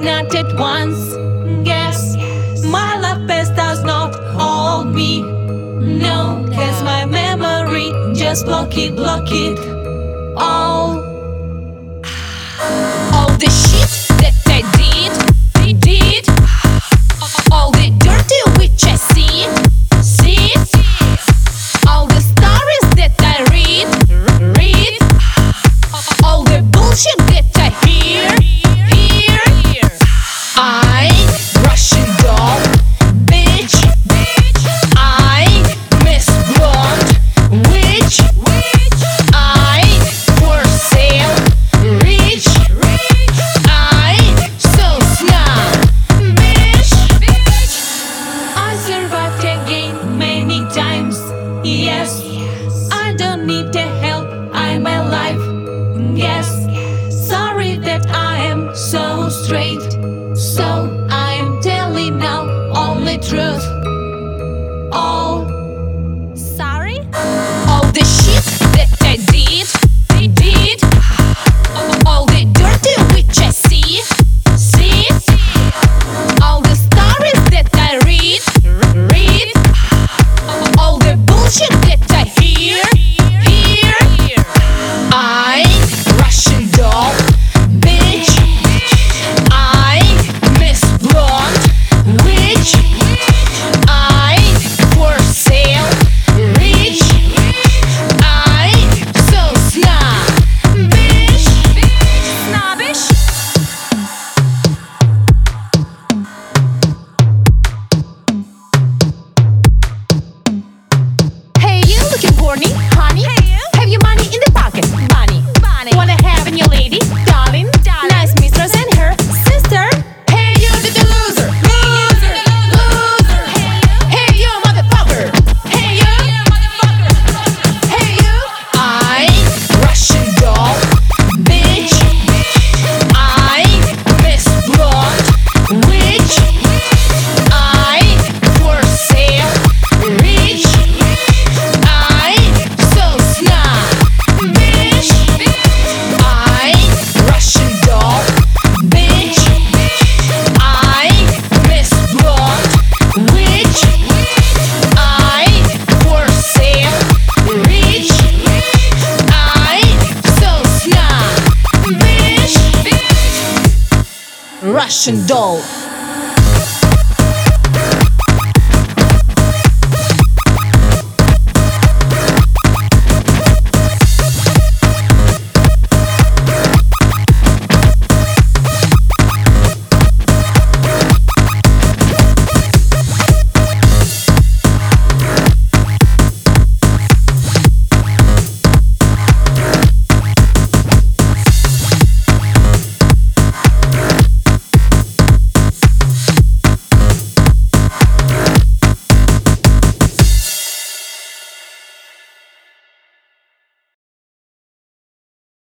not at once. Yes, my love best does not hold me. No, cause my memory just block it, block it. Strange. corny, honey? Hey, you. Have your money in the box. 行动。